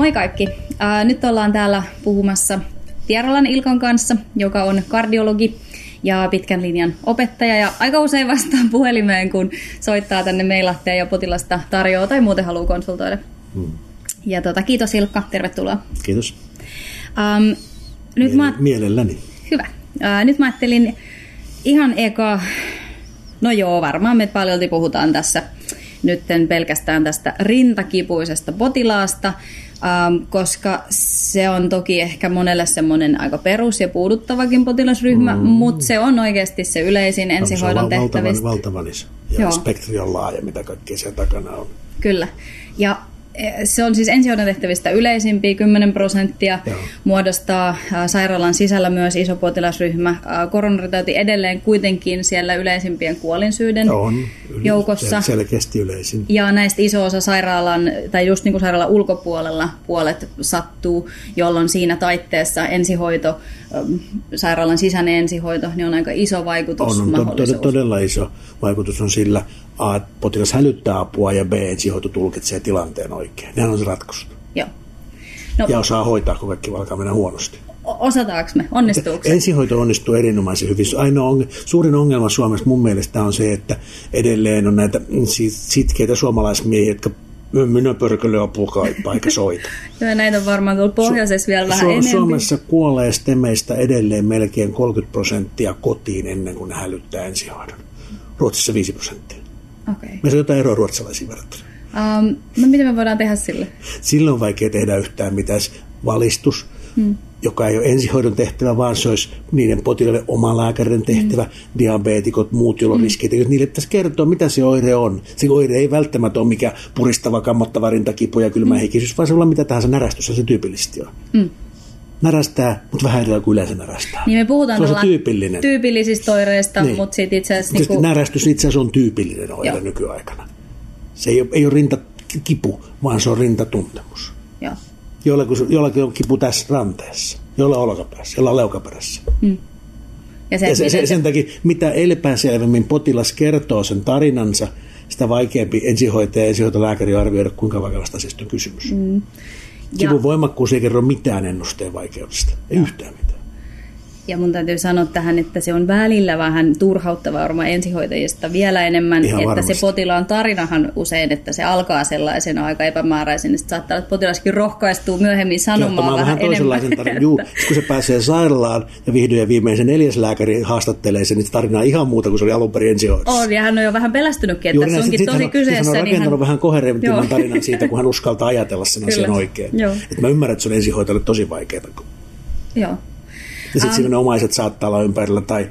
Moi kaikki. Äh, nyt ollaan täällä puhumassa Tieralan Ilkan kanssa, joka on kardiologi ja pitkän linjan opettaja. Ja aika usein vastaan puhelimeen, kun soittaa tänne meilahteen ja potilasta tarjoaa tai muuten haluaa konsultoida. Hmm. Ja tota, kiitos Ilkka, tervetuloa. Kiitos. Um, nyt Miele- mä... Mielelläni. Hyvä. Uh, nyt mä ajattelin ihan eka, no joo, varmaan me paljolti puhutaan tässä nytten pelkästään tästä rintakipuisesta potilaasta, ähm, koska se on toki ehkä monelle semmoinen aika perus- ja puuduttavakin potilasryhmä, mm. mutta se on oikeasti se yleisin ensihoidon se on tehtävistä. Valtavan, valtavan iso. Ja Joo. spektri on laaja, mitä kaikkea siellä takana on. Kyllä. Ja se on siis ensihoidon tehtävistä yleisimpiä, 10 prosenttia Joo. muodostaa sairaalan sisällä myös iso potilasryhmä. Koronatauti edelleen kuitenkin siellä yleisimpien kuolinsyiden on, yli, joukossa. Selkeästi yleisin. Ja näistä iso osa sairaalan, tai just niin kuin sairaalan ulkopuolella puolet sattuu, jolloin siinä taitteessa ensihoito, sairaalan sisäinen ensihoito, niin on aika iso vaikutus On, on to, todella iso vaikutus on sillä, A, potilas hälyttää apua ja B, ensihoito tulkitsee tilanteen oikein. Nehän on se ratkaisu. Joo. No, ja osaa hoitaa, kun kaikki alkaa mennä huonosti. Osataanko me? Onnistuuko se? Ensihoito onnistuu erinomaisen hyvin. Ainoa on, suurin ongelma Suomessa mun mielestä on se, että edelleen on näitä sitkeitä suomalaismiehiä, jotka minä pörkölö apua kaipaa, eikä soita. Joo, näitä on varmaan tuolla pohjoisessa vielä vähän Su- enemmän. Suomessa kuolee stemeistä edelleen melkein 30 prosenttia kotiin ennen kuin ne hälyttää ensihoidon. Ruotsissa 5 prosenttia. Okay. Meillä on jotain eroa ruotsalaisiin verrattuna. Um, no miten me voidaan tehdä sille? Silloin on vaikea tehdä yhtään mitään. Valistus, hmm. joka ei ole ensihoidon tehtävä, vaan se olisi niiden potilaiden oma lääkärin tehtävä, hmm. diabeetikot, muut, joilla on hmm. Niille pitäisi kertoa, mitä se oire on. Se oire ei välttämättä ole mikä puristava, kammottava rintakipu ja kylmä hmm. heikisyys, vaan se on mitä tahansa närästys, se tyypillisesti on. Hmm närästää, mutta vähän erilainen kuin yleensä närästää. Niin me puhutaan se on se tyypillinen. tyypillisistä oireista, niin. mutta sitten itse asiassa... Niin kuin... Närästys itse asiassa on tyypillinen oire Joo. nykyaikana. Se ei ole, ei ole rintakipu, vaan se on rintatuntemus. Joo. Jollakin, jollakin on kipu tässä ranteessa, jolla on olkapäässä, jolla on leukaperässä. Mm. Ja, sen, ja se, se, sen takia, mitä epäselvemmin potilas kertoo sen tarinansa, sitä vaikeampi ensihoitaja ja ensihoitolääkäri arvioida, kuinka vakavasta asiasta on kysymys. Mm. Kivun voimakkuus ei kerro mitään ennusteen vaikeudesta, ei yhtään mitään. Ja mun täytyy sanoa tähän, että se on välillä vähän turhauttavaa varmaan ensihoitajista vielä enemmän, Ihan että varmasti. se potilaan tarinahan usein, että se alkaa sellaisena aika epämääräisen, että saattaa olla, että potilaskin rohkaistuu myöhemmin sanomaan vähän, vähän toisenlaisen tarinan. Juu, kun se pääsee sairaalaan ja vihdoin ja viimein se neljäs lääkäri haastattelee sen, niin se tarina on ihan muuta kuin se oli alun perin ensihoidossa. On, ja hän on jo vähän pelästynytkin, että Juuri tässä onkin tosi hän, kyseessä. Hän on rakentanut niin hän... vähän koherentimman tarinan siitä, kun hän uskaltaa ajatella sen asian oikein. Että mä ymmärrän, että se on ensihoitajalle tosi vaikeaa. Joo. Ja sitten um, omaiset saattaa olla ympärillä tai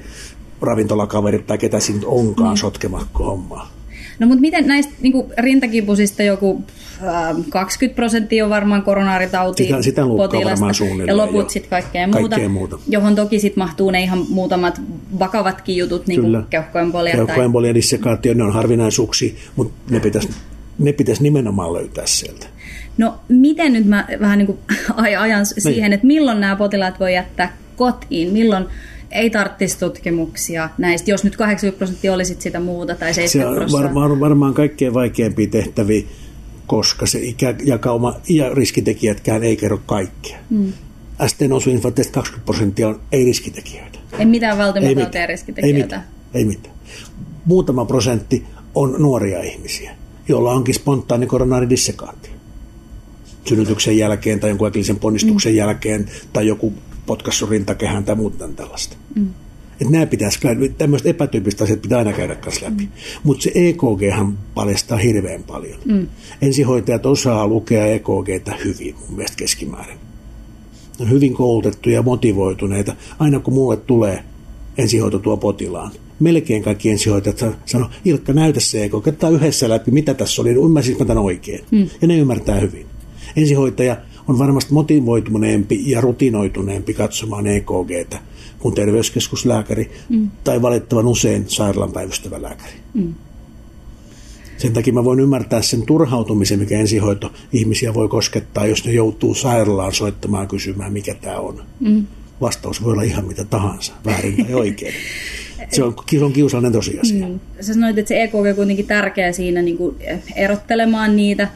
ravintolakaverit tai ketä siinä onkaan mm. sotkemakko hommaa. No mutta miten näistä niin rintakipusista joku äh, 20 prosenttia on varmaan koronaaritauti sitä, sitä potilasta ja loput sitten kaikkea muuta, kaikkea muuta, johon toki sitten mahtuu ne ihan muutamat vakavatkin jutut, niin kuin keuhkoembolia. Keuhkoembolia, tai... dissekaatio, ne on harvinaisuuksia, mutta ne pitäisi ne pitäisi nimenomaan löytää sieltä. No miten nyt mä vähän niin kuin ajan siihen, että milloin nämä potilaat voi jättää kotiin, milloin ei tarvitsisi tutkimuksia näistä, jos nyt 80 prosenttia olisi sitä muuta tai 70 prosenttia. Se on var, varmaan kaikkein vaikeimpia tehtäviä, koska se ikäjakauma ja riskitekijätkään ei kerro kaikkea. Hmm. STn osuinfarktista 20 prosenttia on ei-riskitekijöitä. Ei mitään valtimotauteja riskitekijöitä. Ei mitään. ei mitään. Muutama prosentti on nuoria ihmisiä, joilla onkin spontaani koronaaridissekaatio synnytyksen jälkeen tai jonkun äkillisen ponnistuksen mm. jälkeen tai joku potkassu rintakehään tai muuta tällaista. Mm. Että nämä pitäisi, tämmöiset epätyyppiset asiat pitää aina käydä kanssa läpi. Mm. Mutta se EKG paljastaa hirveän paljon. Mm. Ensihoitajat osaa lukea EKGtä hyvin, mun mielestä keskimäärin. On hyvin koulutettuja ja motivoituneita. Aina kun mulle tulee ensihoito tuo potilaan, melkein kaikki ensihoitajat sanoo, Ilkka, näytä se EKG, ottaa yhdessä läpi, mitä tässä oli, ymmärsinkö tämän oikein. Mm. Ja ne ymmärtää hyvin. Ensihoitaja on varmasti motivoituneempi ja rutinoituneempi katsomaan EKGtä kuin terveyskeskuslääkäri mm. tai valittavan usein sairaalan päivystävä lääkäri. Mm. Sen takia mä voin ymmärtää sen turhautumisen, mikä ensihoito ihmisiä voi koskettaa, jos ne joutuu sairaalaan soittamaan kysymään, mikä tämä on. Mm. Vastaus voi olla ihan mitä tahansa, väärin tai oikein. Se on, se on kiusallinen tosiasia. Mm. Sä sanoit, että se EKG on kuitenkin tärkeä siinä niin kuin erottelemaan niitä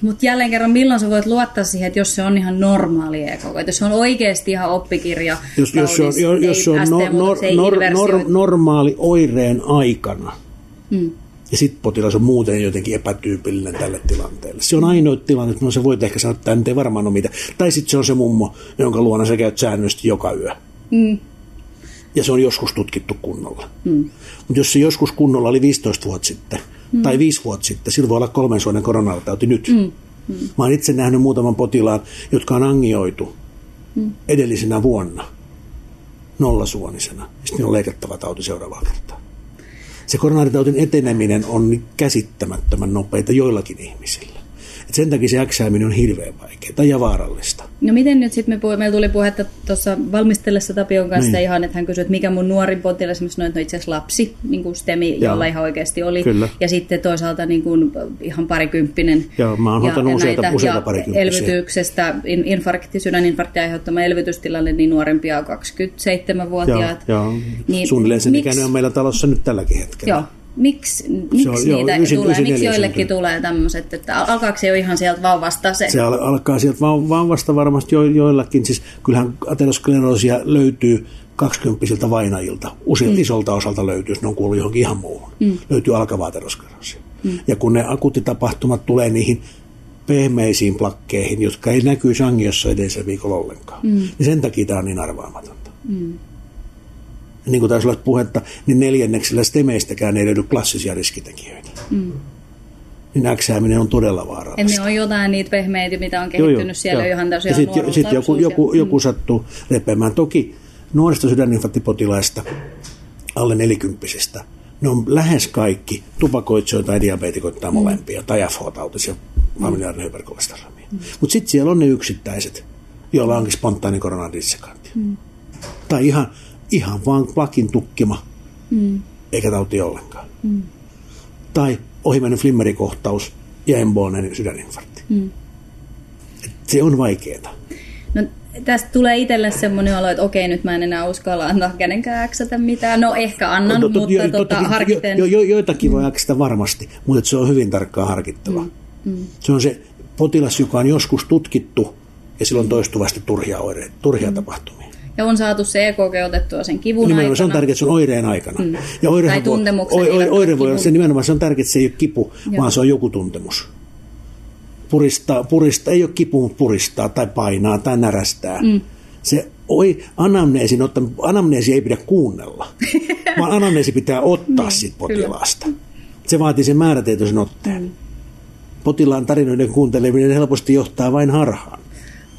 mutta jälleen kerran, milloin sä voit luottaa siihen, että jos se on ihan normaali EKG, että jos se on oikeasti ihan oppikirja, jos, jos, se on, jos, jos se on no, nor, nor, nor, normaali oireen aikana, hmm. ja sitten potilas on muuten jotenkin epätyypillinen tälle tilanteelle. Se on ainoa tilanne, että no se voit ehkä sanoa, että tämä nyt ei varmaan ole mitään. Tai sitten se on se mummo, jonka luona sä käyt säännöllisesti joka yö. Hmm. Ja se on joskus tutkittu kunnolla. Hmm. Mutta jos se joskus kunnolla oli 15 vuotta sitten, mm. tai viisi vuotta sitten. Silloin voi olla kolmen suonen koronatauti nyt. Mm. Mm. Mä oon itse nähnyt muutaman potilaan, jotka on angioitu mm. edellisenä vuonna nollasuonisena. Sitten on leikattava tauti seuraavaa kertaa. Se koronaaritautin eteneminen on käsittämättömän nopeita joillakin ihmisillä. Et sen takia se äksääminen on hirveän vaikeaa ja vaarallista. No miten nyt sitten, me meillä tuli puhetta tuossa valmistellessa Tapion kanssa niin. ihan, että hän kysyi, että mikä mun nuorin potilas, esimerkiksi noin, että no itse asiassa lapsi, niin kuin STEMI, Joo. jolla ihan oikeasti oli. Kyllä. Ja sitten toisaalta niin kuin ihan parikymppinen. Joo, mä oon ja, useita, näitä, useita ja elvytyksestä, infarkti, sydäninfarkti aiheuttama elvytystilanne, niin nuorempia 27-vuotiaat. Joo, joo. Niin, suunnilleen sen ikäinen on meillä talossa nyt tälläkin hetkellä. Joo, miksi, miksi on, niitä joo, ysin, tulee, miksi joillekin tulee tämmöiset, että alkaako se jo ihan sieltä vauvasta se? Se alkaa sieltä vauvasta varmasti jo, joillakin, siis kyllähän ateroskleroosia löytyy 20 vainajilta, usein mm. isolta osalta löytyy, jos ne on kuullut johonkin ihan muuhun, mm. löytyy alkavaa ateroskleroosia. Mm. Ja kun ne akuuttitapahtumat tulee niihin pehmeisiin plakkeihin, jotka ei näkyy sangiossa edellisellä viikolla ollenkaan, mm. niin sen takia tämä on niin arvaamatonta. Mm niin kuin taisi olla puhetta, niin neljänneksellä stemeistäkään ei löydy klassisia riskitekijöitä. Mm. Niin äksääminen on todella vaarallista. Eli on jotain niitä pehmeitä, mitä on kehittynyt joo, joo, siellä joo. ihan tosiaan sitten sit joku, joku, joku mm. sattuu repeämään. Toki nuorista sydäninfarktipotilaista alle nelikymppisistä, ne on lähes kaikki tupakoitsijoita tai diabetikoita tai mm. molempia, tai FH-tautisia, familiaarinen hyperkolesterolemia. Mm. Mutta sitten siellä on ne yksittäiset, joilla onkin spontaani koronadissekanti. Mm. Tai ihan ihan vaan plakin tukkima, mm. eikä tauti ollenkaan. Mm. Tai ohimennyt flimmerikohtaus ja emboolinen sydäninfarkti. Mm. se on vaikeaa. No, tästä tulee itselle semmoinen olo, että okei, nyt mä en enää uskalla antaa kenenkään äksätä mitään. No ehkä annan, no, to, to, mutta jo, tota, harkiten. Jo, jo, joitakin voi äksätä varmasti, mutta se on hyvin tarkkaan harkittava. Mm. Mm. Se on se potilas, joka on joskus tutkittu ja silloin toistuvasti turhia oireita, turhia mm. tapahtumia ja on saatu se EKG otettua sen kivun nimenomaan aikana. se on tärkeää, se on oireen aikana. Mm. Ja oire tai tuntemuksen. Voi, oire, oire voi olla se nimenomaan, se on tärkeää, että se ei ole kipu, Joo. vaan se on joku tuntemus. Puristaa, puristaa, ei ole kipu, mutta puristaa tai painaa tai närästää. Mm. Se oi, anamneesin, otta, anamneesi ei pidä kuunnella, vaan anamneesi pitää ottaa niin, siitä potilaasta. Kyllä. Se vaatii sen määrätietoisen otteen. Mm. Potilaan tarinoiden kuunteleminen helposti johtaa vain harhaan.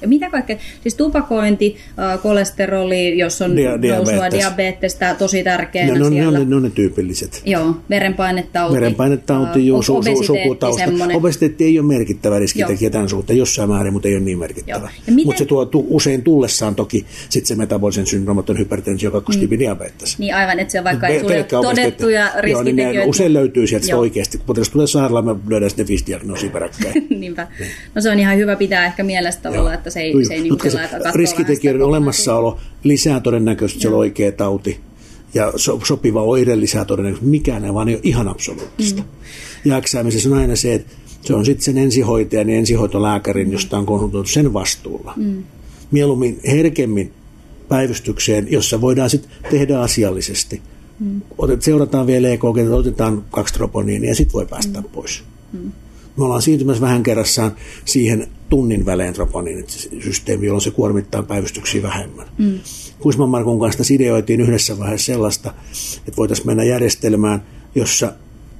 Ja mitä kaikkea, siis tupakointi, kolesteroli, jos on Dia- nousua, diabetesta, tosi tärkeänä no, no, siellä. Ne on, ne on ne tyypilliset. Joo, verenpainetauti. Verenpainetauti, uh, juu, su, su, sukutausta. Obesiteetti ei ole merkittävä riskitekijä tämän suhteen, jossain määrin, mutta ei ole niin merkittävä. Miten... Mutta se tuo tu, usein tullessaan toki sit se metabolisen syndroomaton hypertensio, kakkostyypin mm. diabetes. Niin aivan, että se vaikka ei tule todettuja riskitekijöitä. Joo, niin usein löytyy sieltä oikeasti. Kun potilas tulee sairaalaan, me löydään sitten viisi diagnoosia peräkkäin. Niinpä. No se on ihan hyvä pitää ehkä mielessä tavalla, että se ei, se ei niin riskitekijöiden olemassaolo lisää todennäköisesti se oikea tauti ja so, sopiva oire lisää todennäköisesti. Mikään ei vaan ei ole ihan absoluuttista. Mm. Jaksamisessa on aina se, että se on sitten sen ensihoitajan ja ensihoitolääkärin, josta on konsultoitu sen vastuulla. Mm. Mieluummin herkemmin päivystykseen, jossa voidaan sitten tehdä asiallisesti. Mm. Otet, seurataan vielä EKG, otetaan kaksi troponiinia ja sitten voi päästä mm. pois. Mm. Me ollaan siirtymässä vähän kerrassaan siihen tunnin välein troponiinisysteemi, jolloin se kuormittaa päivystyksiä vähemmän. Mm. Kuisman Markun kanssa ideoitiin yhdessä vaiheessa sellaista, että voitaisiin mennä järjestelmään, jossa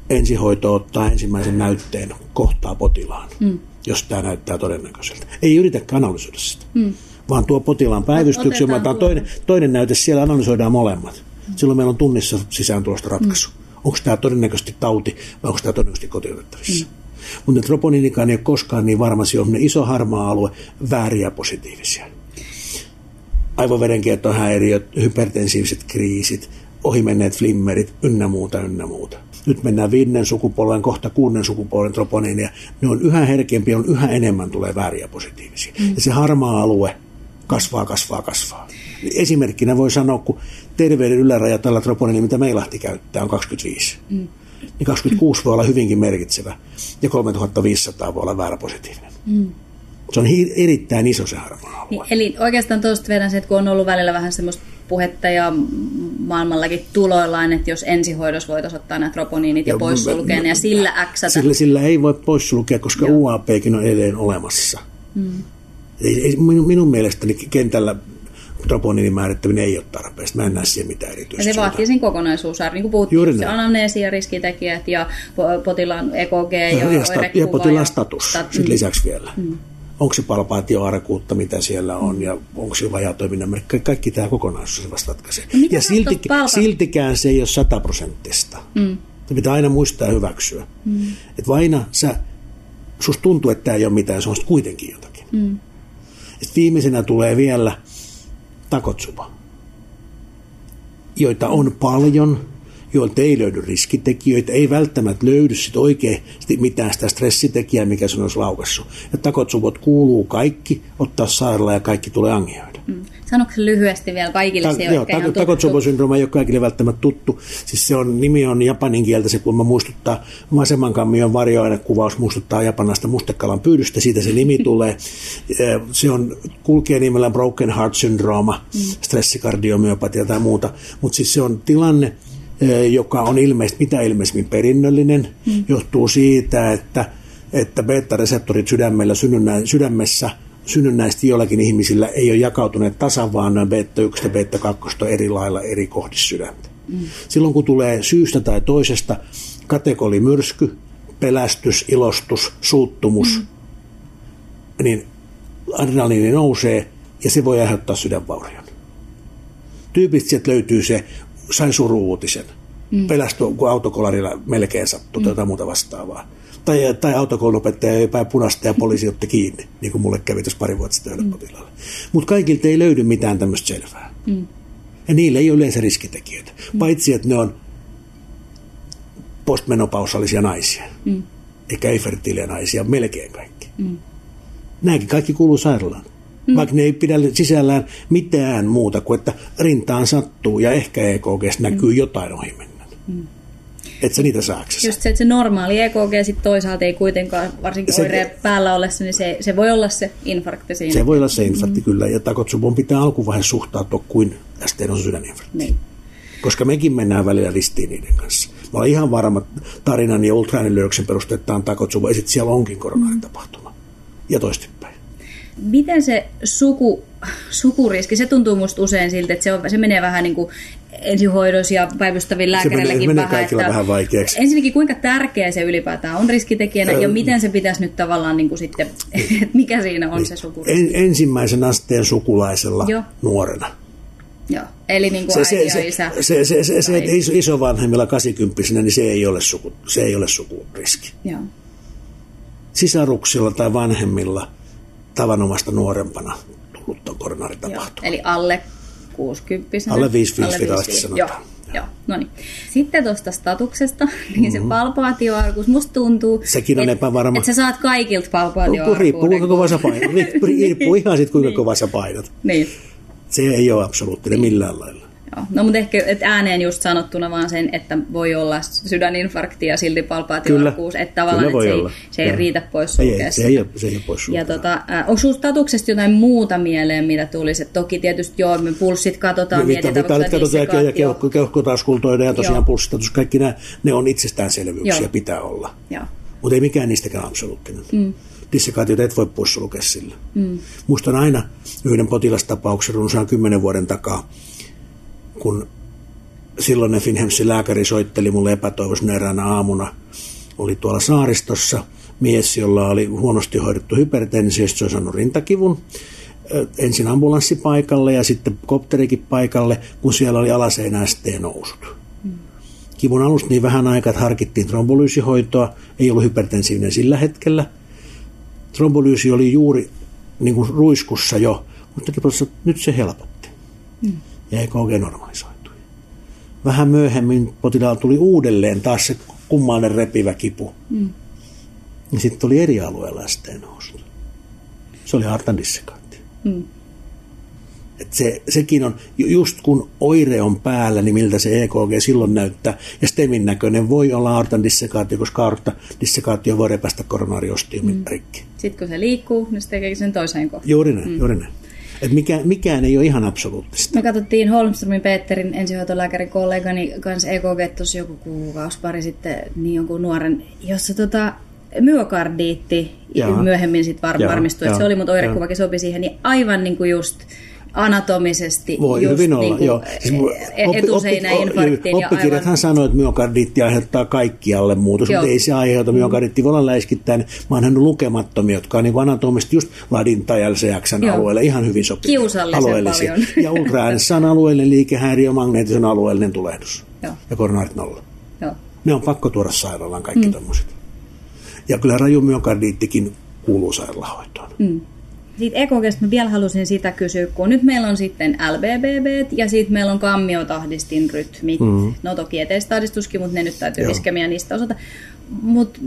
ensihoito ottaa ensimmäisen näytteen kohtaa potilaan, mm. jos tämä näyttää todennäköiseltä. Ei yritä analysoida sitä, mm. vaan tuo potilaan päivystyksen, vaan toinen, toinen näyte, siellä analysoidaan molemmat. Mm. Silloin meillä on tunnissa sisään tulosta ratkaisu. Mm. Onko tämä todennäköisesti tauti vai onko tämä todennäköisesti kotiutettavissa. Mm. Mutta troponiinikaan ei ole koskaan niin varma, se on iso harmaa alue, vääriä positiivisia. Aivoverenkiertohäiriöt, hypertensiiviset kriisit, ohimenneet flimmerit, ynnä muuta, ynnä muuta. Nyt mennään viiden sukupolven, kohta kuuden sukupolven troponiinia. Ne on yhä herkempiä, on yhä enemmän tulee vääriä positiivisia. Mm. Ja se harmaa alue kasvaa, kasvaa, kasvaa. Esimerkkinä voi sanoa, kun terveyden yläraja tällä troponiinilla, mitä Meilahti käyttää, on 25. Mm niin 26 voi olla hyvinkin merkitsevä ja 3500 voi olla väärä positiivinen. Mm. Se on hi- erittäin iso se harvon alue. Niin, eli oikeastaan tuosta vedän se, että kun on ollut välillä vähän semmoista puhetta ja maailmallakin tuloillaan, että jos ensihoidossa voitaisiin ottaa nämä troponiinit ja, ja poissulkea ja sillä äksätä. Sillä, sillä ei voi poissulkea, koska Joo. UAPkin on edelleen olemassa. Mm. Ei, ei, minun, minun mielestäni kentällä troponiinin määrittäminen ei ole tarpeesta. Mä en näe siihen mitään erityistä. Ja se vaatii sen kokonaisuusarvio, niin kuin puhuttiin, Juuri se anamneesi ja riskitekijät ja potilaan EKG ja, ja, ja, sta- ja potilaan status stat- sitten lisäksi vielä. Mm onko se palpaatioarkuutta, mitä siellä on, ja onko se vajaatoiminnan merkki. Kaikki tämä kokonaisuus vasta ratkaisee. No ja silti, siltikään se ei ole sataprosenttista. Mm. Se pitää aina muistaa ja hyväksyä. Mm. Että aina sä, susta tuntuu, että tämä ei ole mitään, se on kuitenkin jotakin. Mm. Sitten viimeisenä tulee vielä takotsupa, joita on paljon – joilta ei löydy riskitekijöitä, ei välttämättä löydy sit oikein mitään sitä stressitekijää, mikä se olisi laukassut. Ja takotsuvot kuuluu kaikki, ottaa sairaala ja kaikki tulee angioida. Mm. Sanoiko lyhyesti vielä kaikille Ta- se, joo, tak- Takotsubo-syndrooma ei ole kaikille välttämättä tuttu. Siis se on, nimi on japanin kieltä, se kun muistuttaa, vasemman kammion varjoainekuvaus muistuttaa japanasta mustekalan pyydystä, siitä se nimi tulee. Se on, kulkee nimellä broken heart syndrooma, mm. stressikardiomiopatio tai muuta, mutta siis se on tilanne, joka on ilmeisesti mitä ilmeisemmin perinnöllinen, mm. johtuu siitä, että, että beta-reseptorit sydämellä, sydämessä synnynnäisesti joillakin ihmisillä ei ole jakautuneet tasan, vaan nämä beta 1 ja beta 2 on eri lailla eri kohdissa sydäntä. Mm. Silloin kun tulee syystä tai toisesta katekolimyrsky, pelästys, ilostus, suuttumus, mm. niin adrenaliini nousee ja se voi aiheuttaa sydänvaurion. Tyypillisesti löytyy se sain suruuutisen. Mm. Pelästyi, kun autokolarilla melkein sattui mm. tai muuta vastaavaa. Tai, tai autokoulunopettaja ei päin punasta ja poliisi otti kiinni, niin kuin mulle kävi tuossa pari vuotta sitten mm. Mutta kaikilta ei löydy mitään tämmöistä selvää. Mm. Ja niille ei ole yleensä riskitekijöitä, mm. paitsi että ne on postmenopausallisia naisia, mm. eikä ei naisia, melkein kaikki. Mm. Nämäkin kaikki kuuluu sairaalaan mm. vaikka ne ei pidä sisällään mitään muuta kuin, että rintaan sattuu ja ehkä EKG näkyy mm. jotain ohi mennä. Mm. Että se niitä saaksesi. Just se, että se normaali EKG sitten toisaalta ei kuitenkaan, varsinkin se, oireen päällä ollessa, niin se, se voi olla se infarkti siinä. Se voi olla se infarkti mm. kyllä, ja takotsubon pitää alkuvaiheessa suhtautua kuin STn sydäninfarkti. Niin. Koska mekin mennään välillä ristiin niiden kanssa. Mä olen ihan varma tarinan ja ultraäänilöyksen perusteettaan takotsubo, ja sitten siellä onkin koronaritapahtuma. Mm. Ja toistepäin. Miten se suku, sukuriski, se tuntuu musta usein siltä, että se, on, se menee vähän niin kuin ensihoidossa ja päivystävillä lääkäreilläkin se menee, menee vähän, vähän vaikeaksi. Ensinnäkin, kuinka tärkeä se ylipäätään on riskitekijänä ja miten se pitäisi nyt tavallaan niin kuin sitten, mikä siinä on niin. se sukuriski? En, ensimmäisen asteen sukulaisella Joo. nuorena. Joo, eli niin kuin se, se, ja isä. Se, se, se, se, se että isovanhemmilla 80 niin se ei ole, suku, se ei ole sukuriski. Joo. Sisaruksilla tai vanhemmilla – tavanomasta nuorempana tullut on koronaritapahtuma. Eli alle 60 Alle 55 virallisesti sanotaan. Joo. Joo, no niin. Sitten tuosta statuksesta, niin mm-hmm. se palpaatioarkuus, musta tuntuu, Sekin on epävarma. että sä saat kaikilta palpaatioarkuuden. Riippuu kuinka kova sä painat. Riippuu ihan siitä, kuinka niin. kova sä painat. Niin. Se ei ole absoluuttinen millään lailla. Joo. No mutta ehkä että ääneen just sanottuna vaan sen, että voi olla sydäninfarkti ja silti palpaatioarkuus, että tavallaan että se, ei, se ei riitä pois sulkea ei, se, ei, se ei ole pois Ja tota, äh, onko statuksesta jotain muuta mieleen, mitä tulisi? Et toki tietysti joo, me pulssit katsotaan, mietitään. Vitalit katsotaan ja keuhko, keuhkotauskultoida ja tosiaan pulssistatus, kaikki nämä, ne on itsestäänselvyyksiä, joo. pitää olla. Mutta ei mikään niistäkään absoluuttinen. Mm dissekaatiota et voi poissulkea sillä. Mm. Muistan aina yhden potilastapauksen runsaan kymmenen vuoden takaa, kun silloinen Finhemsin lääkäri soitteli mulle epätoivoisena eräänä aamuna. Oli tuolla saaristossa mies, jolla oli huonosti hoidettu hypertensio, se oli saanut rintakivun. Ensin ambulanssi paikalle ja sitten kopterikin paikalle, kun siellä oli alaseinä nousut. Mm. Kivun alusta niin vähän aikaa, että harkittiin trombolyysihoitoa, ei ollut hypertensiivinen sillä hetkellä. Trombolyysi oli juuri niin kuin ruiskussa jo, mutta nyt se helpotti. Mm ja EKG normalisoitui. Vähän myöhemmin potilaalla tuli uudelleen taas se kummallinen repivä kipu. Mm. Ja sitten tuli eri alueella ST nousu. Se oli hartan dissekaatti. Mm. Et se, sekin on, just kun oire on päällä, niin miltä se EKG silloin näyttää. Ja STEMin näköinen voi olla aortan dissekaatio, koska aorta dissekaatio voi repästä koronariostiumin mm. rikki. Sitten kun se liikkuu, niin se tekee sen toiseen kohtaan. Juuri näin, mm. juuri näin. Et mikä, mikään ei ole ihan absoluuttista. Me katsottiin Holmströmin Peterin ensihoitolääkärin kollegani kanssa EKG tuossa joku kuukausi pari sitten, niin jonkun nuoren, jossa tota, myokardiitti Jaa. myöhemmin sit var, varmistui, että se oli, mutta oirekuvakin sopi siihen, niin aivan niin kuin just anatomisesti Voi just hyvin olla, niin kuin joo. Siis oppi, etuseinäinfarktiin. Oppikirjathan aivan... sanoo, että myokardiitti aiheuttaa kaikkialle muutos, joo. mutta ei se aiheuta. Myokardiitti voi olla läiskittäin. Mä oon lukemattomia, jotka on niin anatomisesti just ladin tai LCXn alueelle ihan hyvin sopivia. Kiusallisen paljon. Ja ultraäänessä on alueellinen liikehäiriö, magneettisen alueellinen tulehdus. Joo. Ja koronaarit nolla. Joo. Ne on pakko tuoda sairaalaan kaikki mm. tommoset. Ja kyllä rajumyokardiittikin kuuluu sairaalahoitoon. Mm. Sitten ekokesta mä vielä halusin sitä kysyä, kun nyt meillä on sitten LBBB ja sitten meillä on kammiotahdistin rytmit. Mm. No toki eteistahdistuskin, mutta ne nyt täytyy iskemiä niistä osata. Mutta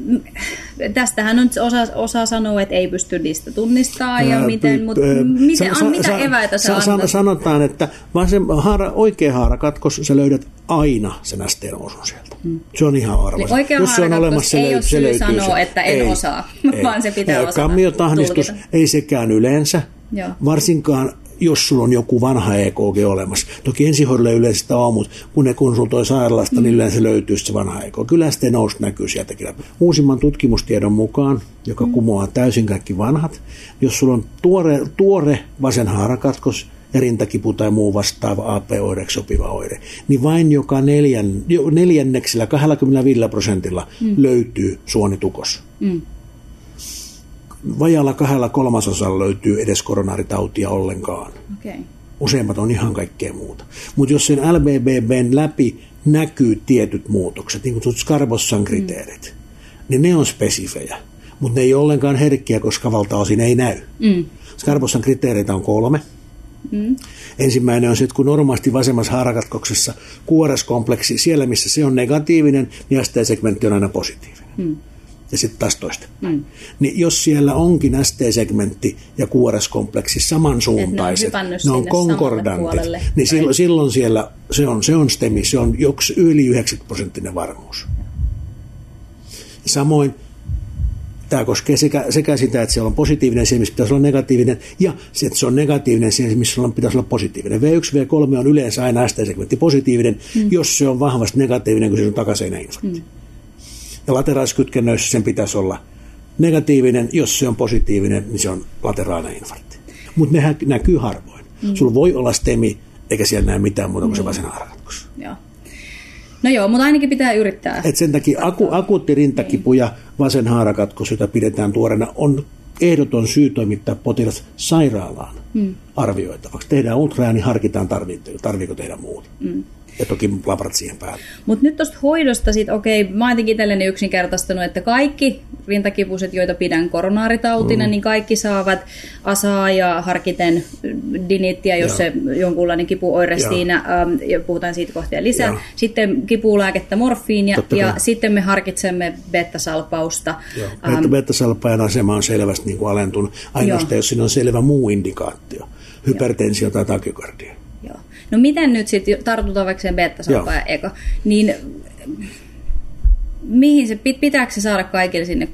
tästähän on osa, osa sanoo, että ei pysty niistä tunnistaa ja Ää, miten, mutta miten, sa, mitä sa, eväitä sä sa, Sanotaan, että vaan se haara, oikea haarakatkos sä löydät aina sen STn osun sieltä. Hmm. Se on ihan arvoisa. Niin oikea Jos se on olemassa, se, ei ole se löytyy. sanoa, että en ei, osaa, ei. vaan se pitää osata Kammiotahdistus ei sekään yleensä, Joo. varsinkaan jos sulla on joku vanha EKG olemassa. Toki ensihoidolle yleensä sitä on, mutta kun ne konsultoi sairaalasta, mm. niin yleensä löytyy se vanha EKG. Kyllä sitten nousu näkyy sieltäkin. Uusimman tutkimustiedon mukaan, joka mm. kumoaa täysin kaikki vanhat, jos sulla on tuore, tuore vasen haarakatkos, rintakipu tai muu vastaava AP-oireeksi sopiva oire, niin vain joka neljän, neljänneksellä 25 prosentilla mm. löytyy suonitukos. Mm vajalla kahdella kolmasosalla löytyy edes koronaritautia ollenkaan. Okay. Useimmat on ihan kaikkea muuta. Mutta jos sen LBBBn läpi näkyy tietyt muutokset, niin kuin Skarbossan kriteerit, mm. niin ne on spesifejä. Mutta ne ei ole ollenkaan herkkiä, koska valtaosin ei näy. Mm. Skarbossan kriteereitä on kolme. Mm. Ensimmäinen on se, että kun normaalisti vasemmassa haarakatkoksessa kuoreskompleksi, siellä missä se on negatiivinen, niin ST-segmentti on aina positiivinen. Mm ja sitten taas toista. Mm. Niin jos siellä onkin ST-segmentti ja kuoreskompleksi samansuuntaiset, ne on, ne on konkordantit, niin silloin, silloin siellä se on, se on STEMI, se on joks, yli 90 prosenttinen varmuus. Samoin tämä koskee sekä, sekä sitä, että siellä on positiivinen siellä, missä pitäisi olla negatiivinen, ja se, että se on negatiivinen siellä, missä pitäisi olla positiivinen. V1, V3 on yleensä aina ST-segmentti positiivinen, mm. jos se on vahvasti negatiivinen, kun se on takaseinäinfarkti. Mm. Ja lateraaliskytkennöissä sen pitäisi olla negatiivinen, jos se on positiivinen, niin se on lateraalinen infarkti. Mutta ne näkyy harvoin. Mm. Sulla voi olla stemi, eikä siellä näe mitään muuta kuin mm. se. Joo. No joo, mutta ainakin pitää yrittää. Et sen takia aku, akuutti rintakipu ja vasen haarakatkos, jota pidetään tuorena, on ehdoton syy toimittaa potilas sairaalaan mm. arvioitavaksi. Tehdään ultraääni, harkitaan tarviiko tehdä muuta. Mm ja toki labrat siihen päälle. Mutta nyt tuosta hoidosta sit, okei, mä oon jotenkin itselleni yksinkertaistanut, että kaikki rintakipuset, joita pidän koronaaritautina, mm. niin kaikki saavat asaa ja harkiten dinittiä, jos ja. se jonkunlainen kipuoire ja. siinä, ähm, ja puhutaan siitä kohtia lisää. Ja. Sitten kipulääkettä morfiinia Totta ja kai. sitten me harkitsemme beta-salpausta. Ähm, beta-salpaajan asema on selvästi niin kuin alentunut, ainoastaan jos siinä on selvä muu indikaatio, hypertensio tai takykardia. No miten nyt sitten tartutaan vaikka sen beta ja eka, niin mihin se, pitääkö se saada kaikille sinne? 60-80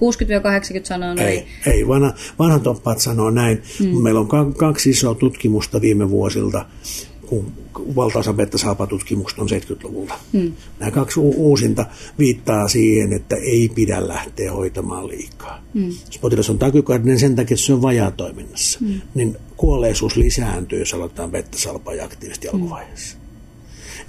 sanoo? Ei, ei vanha, vanhat oppaat sanoo näin. Mm. Meillä on kaksi isoa tutkimusta viime vuosilta, kun valtaosa beta-salpatutkimusta on 70-luvulta. Mm. Nämä kaksi uusinta viittaa siihen, että ei pidä lähteä hoitamaan liikaa. Mm. Jos potilas on takykardinen sen takia, että se on vajaa toiminnassa, mm. niin kuolleisuus lisääntyy, jos aletaan beta-salpaa aktiivisesti mm. alkuvaiheessa.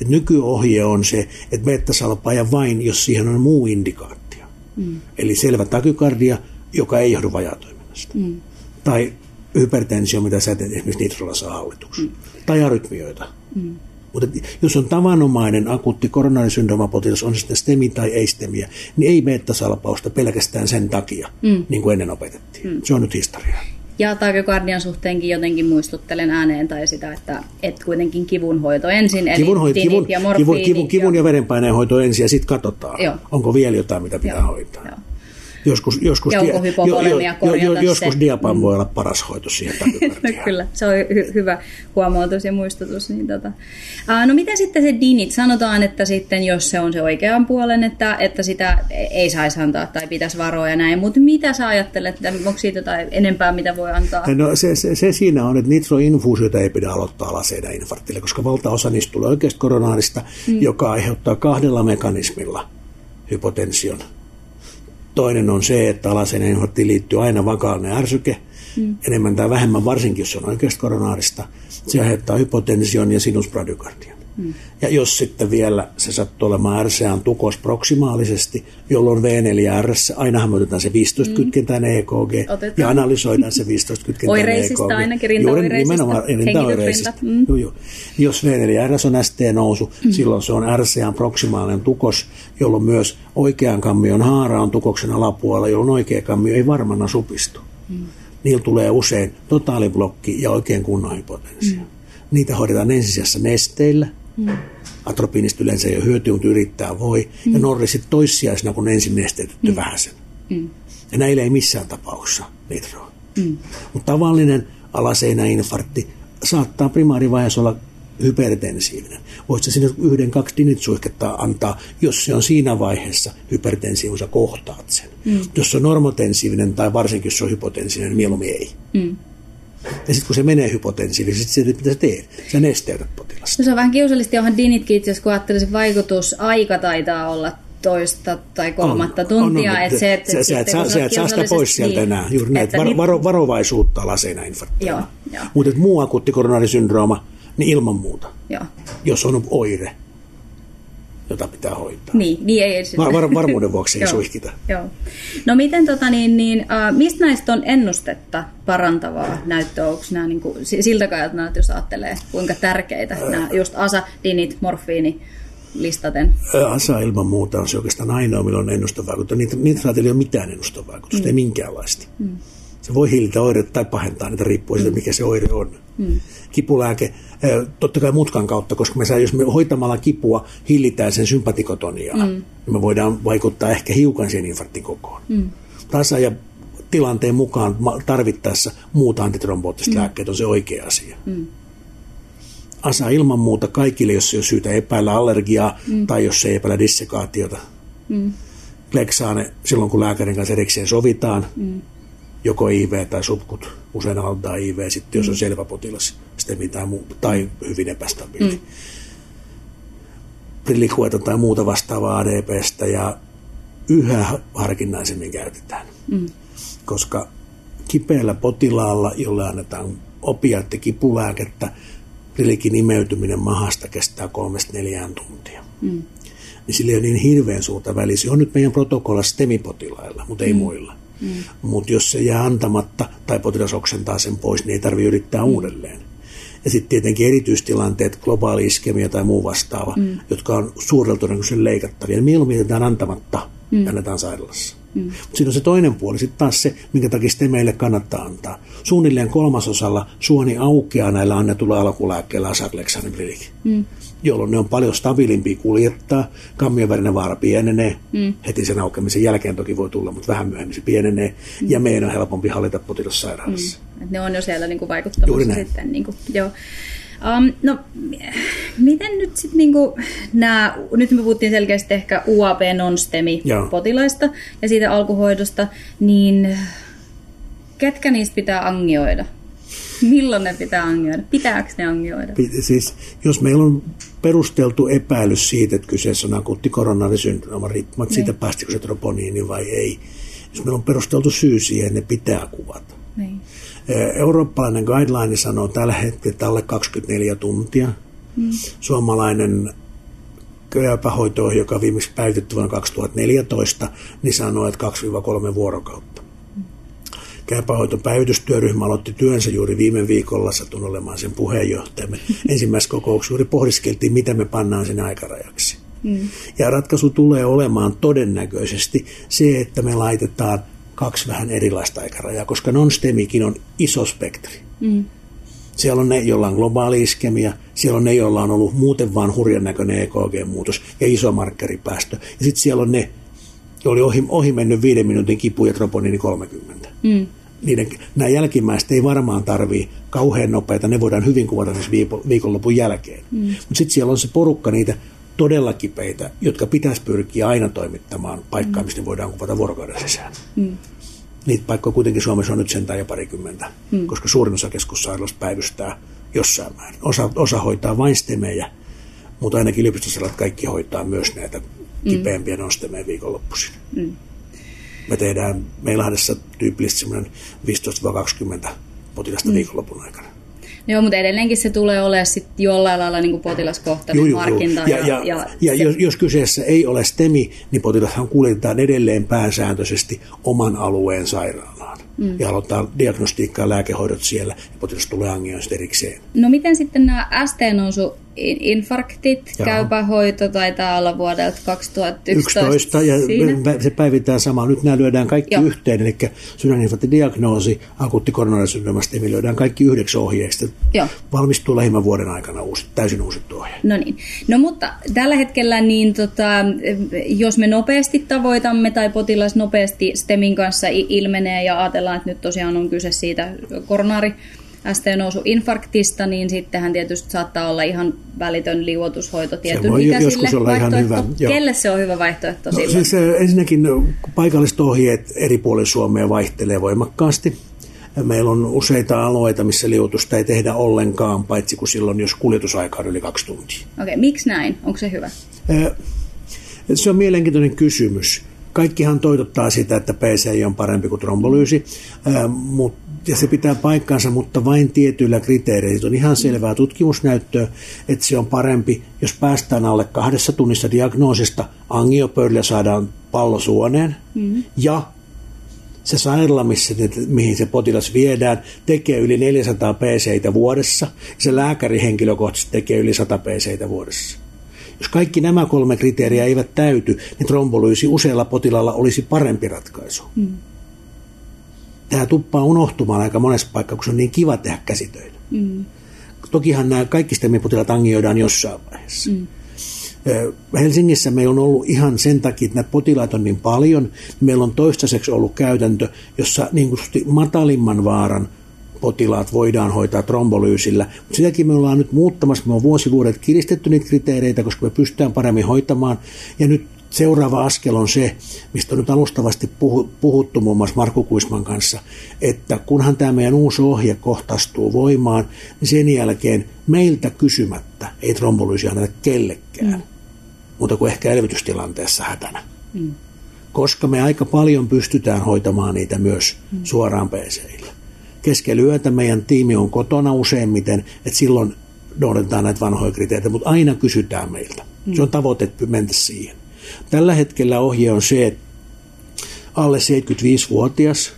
Et nykyohje on se, että beta-salpaaja vain, jos siihen on muu indikaatio. Mm. Eli selvä takykardia, joka ei johdu vajatoiminnasta. Mm. Tai hypertensio, mitä sä teet esimerkiksi nitrolla saa hallituksi. Mm. Tai arytmioita. Mm. Mutta jos on tavanomainen akuutti koronarisyndroomapotilas, on se sitten stemi tai ei stemiä, niin ei beta-salpausta pelkästään sen takia, mm. niin kuin ennen opetettiin. Mm. Se on nyt historiaa. Ja taakokardian suhteenkin jotenkin muistuttelen ääneen tai sitä, että, että kuitenkin kivunhoito ensin, eli kivun, kivun, ja kivun, kivun, kivun ja verenpaineen hoito ensin ja sitten katsotaan, Joo. onko vielä jotain, mitä pitää Joo. hoitaa. Joo. Joskus, joskus, Ja onko dia- hypovolemia korjata joskus se? diapan voi olla paras hoito siihen No kyllä, se on hy- hyvä huomautus ja muistutus. Niin tota. Aa, no miten sitten se dinit? Sanotaan, että sitten jos se on se oikean puolen, että, että sitä ei saisi antaa tai pitäisi varoa ja näin, mutta mitä sä ajattelet, että onko siitä jotain enempää, mitä voi antaa? No se, se, se, siinä on, että nitroinfuusioita ei pidä aloittaa alaseinäinfarktille, koska valtaosa niistä tulee oikeasta koronaarista, mm. joka aiheuttaa kahdella mekanismilla hypotension. Toinen on se, että alaseinäinfarktiin liittyy aina vakaalinen ärsyke, mm. enemmän tai vähemmän, varsinkin jos on oikeasta koronaarista. Se aiheuttaa hypotension ja sinusbradykardian. Mm. Ja jos sitten vielä se sattuu olemaan RCAn tukos proksimaalisesti, jolloin V4 ja RS, ainahan me otetaan se 15-kytkentäinen EKG Otetaan. ja analysoidaan se 15-kytkentäinen Oireisista EKG. ainakin, Juuri rintaoireisista, nimenomaan rintaoireisista. Mm. Jos V4 ja RS on ST-nousu, mm. silloin se on RCAn proksimaalinen tukos, jolloin myös oikean kammion haara on tukoksen alapuolella, jolloin oikea kammio ei varmana supistu. Mm. Niillä tulee usein totaaliblokki ja oikein kunnon hypotensio. Mm. Niitä hoidetaan ensisijassa nesteillä. Mm. Atropiinista yleensä ei ole hyötyä, mutta yrittää voi. Mm. Ja norrisit toissijaisena, kun ensin nesteytetty mm. vähäsen. Mm. Ja näillä ei missään tapauksessa nitroa. Mm. Mutta tavallinen alaseinäinfarkti saattaa primaarivaiheessa olla hypertensiivinen. Voisi sinne yhden, kaksi dinitsuihketta antaa, jos se on siinä vaiheessa hypertensiivinen, sä kohtaat sen. Mm. Jos se on normotensiivinen tai varsinkin jos se on hypotensiivinen, niin mieluummin ei. Mm. Ja sitten kun se menee hypotensiiviseksi, sitten mitä sä teet? Sä nesteytät potilasta. No se on vähän kiusallisesti, onhan dinitkin itse asiassa, kun ajattelee, se vaikutusaika taitaa olla toista tai kolmatta On, tuntia. on, on, että se, että sä, et, sitten, saa, kun sä et saa sitä pois sieltä niin, enää. Juuri näin. että Varo, niitä- varo, varovaisuutta alaseinäinfarktia. Joo, joo. Mutta muu akuutti koronarisyndrooma, niin ilman muuta. Joo. Jos on oire, jota pitää hoitaa. Niin, niin ei edes. Var, var, varmuuden vuoksi ei suihkita. Joo. No miten tota niin, niin äh, mistä näistä on ennustetta parantavaa näyttöä? Onko nämä niin kuin, siltä kannalta, nämä, jos ajattelee, kuinka tärkeitä nämä just asa, dinit, morfiini listaten? Asa ilman muuta on se oikeastaan ainoa, millä on ennustavaikutus. Niitä, nitraatilla ei ole mitään ennustavaikutusta, mm. ei minkäänlaista. Mm. Se voi hillitä oireita tai pahentaa niitä riippuen siitä, mikä se oire on. Mm. Kipulääke, totta kai mutkan kautta, koska me saa, jos me hoitamalla kipua hillitään sen sympatikotoniaa, mm. niin me voidaan vaikuttaa ehkä hiukan siihen infarktin kokoon. Mm. Tasa ja tilanteen mukaan tarvittaessa muuta antitromboottiset mm. lääkkeet on se oikea asia. Mm. Asa ilman muuta kaikille, jos ei ole syytä epäillä allergiaa mm. tai jos ei epäillä dissekaatiota. Mm. Kleksaane silloin, kun lääkärin kanssa erikseen sovitaan, mm. Joko IV tai subkut, usein altaa IV, sitten jos on selvä potilas, sitten mitään muuta, tai hyvin epästabiili. Mm. Prillikueta tai muuta vastaavaa ADPstä ja yhä harkinnaisemmin käytetään. Mm. Koska kipeällä potilaalla, jolle annetaan opiaattikipulääkettä, prilikin imeytyminen mahasta kestää kolmesta neljään tuntia. Mm. Niin sillä ei ole niin hirveän suurta väliä. Se on nyt meidän protokolla STEMI-potilailla, mutta ei mm. muilla. Mm. Mutta jos se jää antamatta tai potilas oksentaa sen pois, niin ei tarvitse yrittää mm. uudelleen. Ja sitten tietenkin erityistilanteet, globaali iskemia tai muu vastaava, mm. jotka on suurella todennäköisesti leikattavia. Niin mieluummin jätetään antamatta mm. ja annetaan sairaalassa. Mm. Mutta siinä on se toinen puoli sitten taas se, minkä takia sitten meille kannattaa antaa. Suunnilleen kolmasosalla suoni aukeaa näillä annetulla alkulääkkeillä asakleksanin mm. Jolloin ne on paljon stabiilimpia kuljettaa, kammion välinen vaara pienenee, mm. heti sen aukeamisen jälkeen toki voi tulla, mutta vähän myöhemmin se pienenee, mm. ja meidän on helpompi hallita potilassairaalassa. Mm. Et ne on jo siellä niin kuin Juuri vaikuttamassa sitten. Niin kuin, joo. Um, no, miten nyt sitten niinku nämä, nyt me puhuttiin selkeästi ehkä UAP non-STEMI Joo. potilaista ja siitä alkuhoidosta, niin ketkä niistä pitää angioida? Milloin ne pitää angioida? Pitääkö ne angioida? Siis, jos meillä on perusteltu epäilys siitä, että kyseessä on akuutti koronarisyndrooma, riippumatta siitä, päästikö se troponiini vai ei. Jos meillä on perusteltu syy siihen, ne pitää kuvata. Niin. Eurooppalainen guideline sanoo tällä hetkellä että alle 24 tuntia. Mm. Suomalainen köyhäpähoito, joka viimeksi päivitetty vuonna 2014, niin sanoo, että 2-3 vuorokautta. Käypähoiton päivitystyöryhmä aloitti työnsä juuri viime viikolla, satun olemaan sen puheenjohtajamme. Ensimmäisessä kokouksessa juuri pohdiskeltiin, mitä me pannaan sen aikarajaksi. Mm. Ja ratkaisu tulee olemaan todennäköisesti se, että me laitetaan kaksi vähän erilaista aikarajaa, koska non-stemikin on iso spektri. Mm. Siellä on ne, joilla on globaali iskemia, siellä on ne, joilla on ollut muuten vaan hurjan näköinen EKG-muutos ja iso markkeripäästö. Ja sitten siellä on ne, oli ohi, ohi mennyt viiden minuutin kipu ja troponiini 30. Mm. Niiden, nämä jälkimmäiset ei varmaan tarvii kauhean nopeita, ne voidaan hyvin kuvata siis viikonlopun jälkeen. Mm. Mutta sitten siellä on se porukka niitä todella kipeitä, jotka pitäisi pyrkiä aina toimittamaan paikkaan, mm. mistä voidaan kuvata vuorokauden sisään. Mm. Niitä paikkoja kuitenkin Suomessa on nyt sentään jo parikymmentä, mm. koska suurin osa keskussairaaloista päivystää jossain määrin. Osa, osa hoitaa vain stemejä, mutta ainakin yliopistosairaalat kaikki hoitaa myös näitä mm. kipeämpiä mm. nostemeja viikonloppuisin. Mm. Me tehdään Meilahdessa tyypillisesti semmoinen 15-20 potilasta mm. viikonlopun aikana. Joo, mutta edelleenkin se tulee olemaan sit jollain lailla niin kuin potilaskohtainen joo, harkinta. Ja, ja, ja, ja, ja se... jos, jos kyseessä ei ole STEMI, niin potilashan kuljetetaan edelleen pääsääntöisesti oman alueen sairaalaan. Mm. Ja aloittaa diagnostiikkaa ja lääkehoidot siellä, ja potilas tulee angioista erikseen. No miten sitten nämä ST-nousu infarktit, Joo. käypähoito taitaa olla vuodelta 2011. 11 ja siinä. se päivittää samaa. Nyt nämä lyödään kaikki Joo. yhteen, eli sydäninfarktidiagnoosi, akuutti koronarisydämästä, lyödään kaikki yhdeksi. Joo. Valmistuu lähimmän vuoden aikana uusi, täysin uusittu ohje. No niin. No mutta tällä hetkellä, niin tota, jos me nopeasti tavoitamme tai potilas nopeasti STEMin kanssa ilmenee ja ajatellaan, että nyt tosiaan on kyse siitä koronaari ST-nousu infarktista, niin sittenhän tietysti saattaa olla ihan välitön liuotushoito tietyn se ikäisille olla ihan hyvä. Kelle se on hyvä vaihtoehto no, Siis, eh, ensinnäkin paikalliset ohjeet eri puolilla Suomea vaihtelee voimakkaasti. Meillä on useita alueita, missä liuotusta ei tehdä ollenkaan, paitsi kuin silloin, jos kuljetusaika on yli kaksi tuntia. Okei, okay, miksi näin? Onko se hyvä? Eh, se on mielenkiintoinen kysymys. Kaikkihan toitottaa sitä, että PCI on parempi kuin trombolyysi, eh, mutta ja se pitää paikkansa, mutta vain tietyillä kriteereillä. On ihan selvää tutkimusnäyttöä, että se on parempi, jos päästään alle kahdessa tunnissa diagnoosista, angiopöydällä saadaan pallo suoneen, mm-hmm. ja se sairaala, missä, mihin se potilas viedään, tekee yli 400 pc vuodessa, ja se lääkäri henkilökohtaisesti tekee yli 100 pc vuodessa. Jos kaikki nämä kolme kriteeriä eivät täyty, niin trombolyysi useilla potilailla olisi parempi ratkaisu. Mm tämä tuppaa unohtumaan aika monessa paikassa, kun se on niin kiva tehdä käsitöitä. Mm. Tokihan nämä kaikki STEMI-potilaat angioidaan jossain vaiheessa. Mm. Helsingissä meillä on ollut ihan sen takia, että näitä potilaita on niin paljon, niin meillä on toistaiseksi ollut käytäntö, jossa niin matalimman vaaran potilaat voidaan hoitaa trombolyysillä. Mutta sitäkin me ollaan nyt muuttamassa. Me on vuosivuodet kiristetty niitä kriteereitä, koska me pystytään paremmin hoitamaan. Ja nyt seuraava askel on se, mistä on nyt alustavasti puhuttu muun muassa Markku Kuisman kanssa, että kunhan tämä meidän uusi ohje kohtastuu voimaan, niin sen jälkeen meiltä kysymättä ei trombolyysi anneta kellekään, mm. mutta kuin ehkä elvytystilanteessa hätänä. Mm. Koska me aika paljon pystytään hoitamaan niitä myös mm. suoraan PCille. Keskellä yötä meidän tiimi on kotona useimmiten, että silloin noudatetaan näitä vanhoja kriteereitä, mutta aina kysytään meiltä. Mm. Se on tavoite, mentä siihen. Tällä hetkellä ohje on se, että alle 75-vuotias,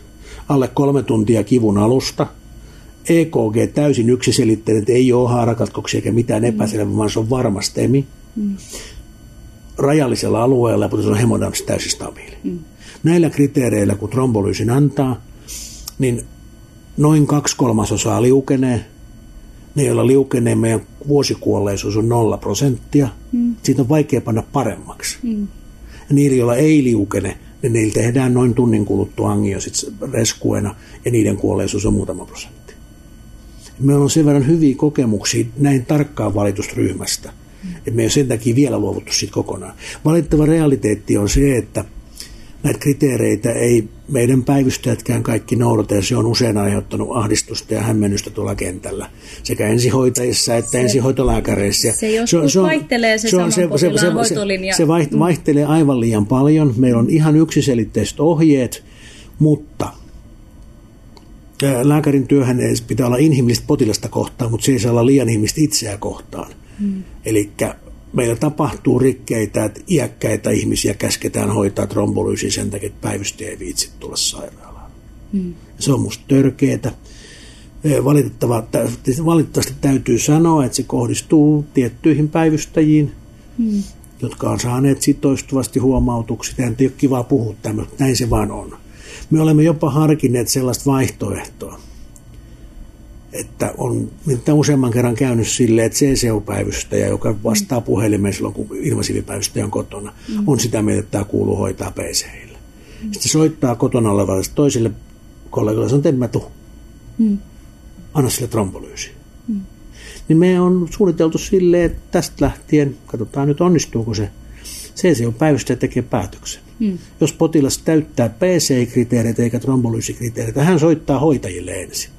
alle kolme tuntia kivun alusta, EKG täysin yksiselitteinen, että ei ole haarakatkoksia eikä mitään epäselvää, vaan se on varma stemi. Mm. Rajallisella alueella, mutta se on hemodynamisesti täysin stabiili. Mm. Näillä kriteereillä, kun trombolyysin antaa, niin noin kaksi kolmasosaa liukenee. Ne, joilla liukenee, meidän vuosikuolleisuus on nolla prosenttia. Mm. Siitä on vaikea panna paremmaksi. Mm. Ja niillä, joilla ei liukene, niin niillä tehdään noin tunnin kuluttua angio sit reskuena, ja niiden kuolleisuus on muutama prosentti. Meillä on sen verran hyviä kokemuksia näin tarkkaan valitusryhmästä, mm. että me ei ole sen takia vielä luovuttu siitä kokonaan. Valittava realiteetti on se, että näitä kriteereitä ei meidän päivystäjätkään kaikki noudata, ja se on usein aiheuttanut ahdistusta ja hämmennystä tuolla kentällä, sekä ensihoitajissa että se, ensihoitolääkäreissä. Se joskus se, on, vaihtelee se, se, on, se, se, se, hoitolinja. Se, se vaihtelee aivan liian paljon. Meillä on ihan yksiselitteiset ohjeet, mutta lääkärin työhän pitää olla inhimillistä potilasta kohtaan, mutta se ei saa olla liian ihmistä itseä kohtaan. Hmm. Eli meillä tapahtuu rikkeitä, että iäkkäitä ihmisiä käsketään hoitaa trombolyysiä sen takia, että päivystäjä ei viitsi tulla sairaalaan. Mm. Se on musta törkeetä. Valitettavasti täytyy sanoa, että se kohdistuu tiettyihin päivystäjiin, mm. jotka on saaneet sitoistuvasti huomautuksia. Tämä ei ole kiva puhua tämmöistä, näin se vaan on. Me olemme jopa harkinneet sellaista vaihtoehtoa, että on mitä useamman kerran käynyt silleen, että CCU-päivystäjä, joka vastaa puhelimeen silloin, kun invasiivipäivystäjä on kotona, mm. on sitä mieltä, että tämä kuuluu hoitaa PCille. Mm. Sitten soittaa kotona olevalle toisille kollegalle, sanoo, että en mä tuu. Mm. Anna sille trombolyysi. Mm. Niin me on suunniteltu silleen, että tästä lähtien, katsotaan nyt onnistuuko se, CCU-päivystäjä tekee päätöksen. Mm. Jos potilas täyttää PCI-kriteereitä eikä trombolyysikriteereitä, hän soittaa hoitajille ensin.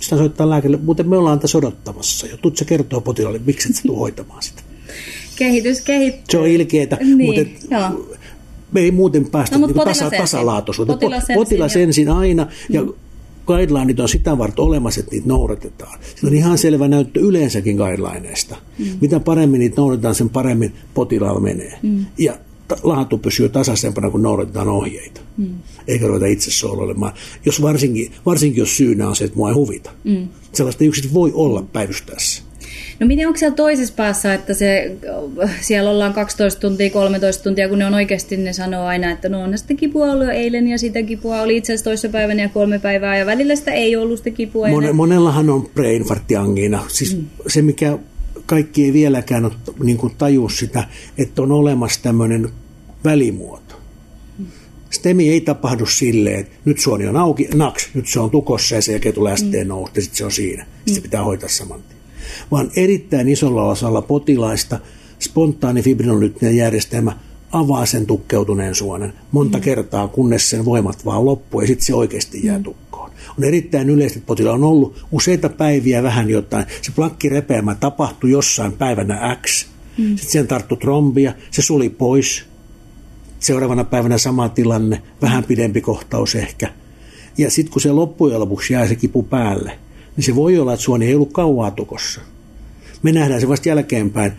Sitä soittaa lääkärille, muuten me ollaan tässä odottamassa jo. Tutse kertoo potilaalle, miksi et sä tuu hoitamaan sitä. Kehitys kehittyy. Se on ilkeetä, niin, mutta et, me ei muuten päästä no, niin tasa, tasalaatuisuuteen. Potilas, ensin, potilas ensin aina, ja mm guidelineit on sitä varten olemassa, että niitä noudatetaan. Se on ihan selvä näyttö yleensäkin guidelineista. Mm. Mitä paremmin niitä noudatetaan, sen paremmin potilaalla menee. Mm. Ja laatu pysyy tasaisempana, kun noudatetaan ohjeita. Mm. Eikä ruveta itse sooloilemaan. Jos varsinkin, varsinkin jos syynä on se, että mua ei huvita. Mm. Sellaista yksit voi olla päivystäessä. No miten onko siellä toisessa päässä, että se, siellä ollaan 12 tuntia, 13 tuntia, kun ne on oikeasti, ne sanoo aina, että no on sitä kipua ollut eilen ja sitä kipua oli itse asiassa toisessa päivänä ja kolme päivää ja välillä sitä ei ollut sitä kipua. Mone, monellahan on preinfarktiangina. Siis mm. se, mikä kaikki ei vieläkään ole, niin kuin taju sitä, että on olemassa tämmöinen välimuoto. STEMI ei tapahdu silleen, että nyt suoni on auki, naks, nyt se on tukossa ja sen jälkeen tulee ST mm. nousta ja sitten se on siinä. Sitten se pitää hoitaa saman tien. Vaan erittäin isolla osalla potilaista spontaani fibrinolyyttinen järjestelmä avaa sen tukkeutuneen suonen monta mm. kertaa, kunnes sen voimat vaan loppuu ja sitten se oikeasti jää mm. On erittäin yleistä, että potilaalla on ollut useita päiviä vähän jotain. Se plakkirepeämä tapahtui jossain päivänä X. Mm. Sitten sen tarttu trombia, se suli pois. Seuraavana päivänä sama tilanne, vähän pidempi kohtaus ehkä. Ja sitten kun se loppujen lopuksi jää se kipu päälle, niin se voi olla, että suoni ei ollut kauaa tukossa. Me nähdään se vasta jälkeenpäin.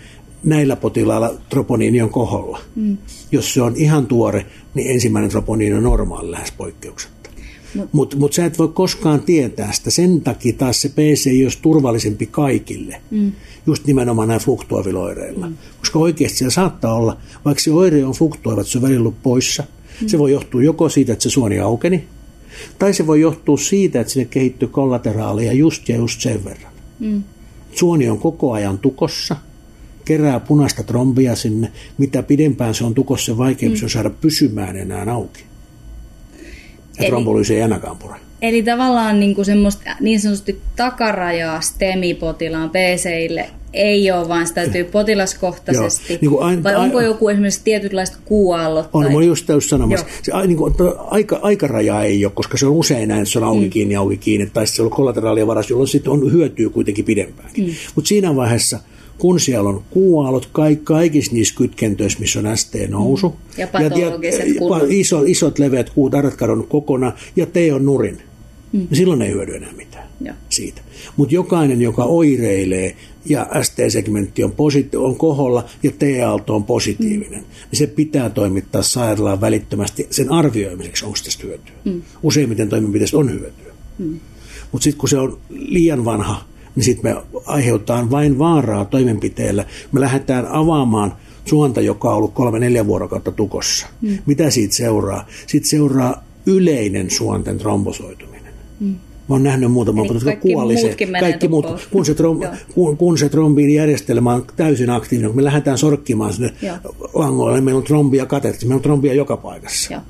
Näillä potilailla troponiini on koholla. Mm. Jos se on ihan tuore, niin ensimmäinen troponiini on normaali lähes poikkeuksetta. Mutta mut, sä et voi koskaan tietää sitä. Sen takia taas se PC ei olisi turvallisempi kaikille. Mm. Just nimenomaan näin fluktuavilla oireilla. Mm. Koska oikeasti siellä saattaa olla, vaikka se oire on fluktuoiva, että se on välillä ollut poissa, mm. se voi johtua joko siitä, että se suoni aukeni, tai se voi johtua siitä, että sinne kehittyy kollateraalia just ja just sen verran. Mm. Suoni on koko ajan tukossa, kerää punaista trombia sinne. Mitä pidempään se on tukossa, se vaikeampi mm. on saada pysymään enää auki. Ja trombolyysi ei ainakaan pure. Eli tavallaan niin, kuin semmoista, niin sanotusti takarajaa STEMI-potilaan PCille ei ole, vaan sitä täytyy potilaskohtaisesti. Joo, niin kuin aina, Vai onko joku esimerkiksi tietynlaista kuuallot? On, tai... mä just täys sanomassa. Se, niin kuin, aika, aikaraja ei ole, koska se on usein näin, että se on auki mm. kiinni, auki kiinni, tai se on kollateraalia varas, jolloin sitten on hyötyy kuitenkin pidempäänkin. Mm. Mutta siinä vaiheessa, kun siellä on kuuallot kaik, kaikissa niissä kytkentöissä, missä on ST-nousu, mm. ja, patologiset ja, ja iso, isot leveät kuut, arrat kadonnut kokonaan, ja T on nurin, mm. silloin ei hyödy enää mitään ja. siitä. Mutta jokainen, joka oireilee ja ST-segmentti on, positi- on koholla ja T-aalto on positiivinen, mm. niin se pitää toimittaa sairaalaan välittömästi sen arvioimiseksi, onko tästä hyötyä. Mm. Useimmiten toimenpiteistä on hyötyä. Mm. Mutta sitten kun se on liian vanha, niin sitten me aiheutetaan vain vaaraa toimenpiteellä. Me lähdetään avaamaan suonta, joka on ollut kolme-neljä vuorokautta tukossa. Mm. Mitä siitä seuraa? Sitten seuraa yleinen suonten trombosoituminen. Mm. Mä oon nähnyt muutaman potilaan, jotka kuoli se. Kaikki muut, kun se, trom, kun, kun se trombiin järjestelmä on täysin aktiivinen, kun me lähdetään sorkkimaan sinne langoille, niin meillä on trombia katetti, meillä on trombia joka paikassa. Joo.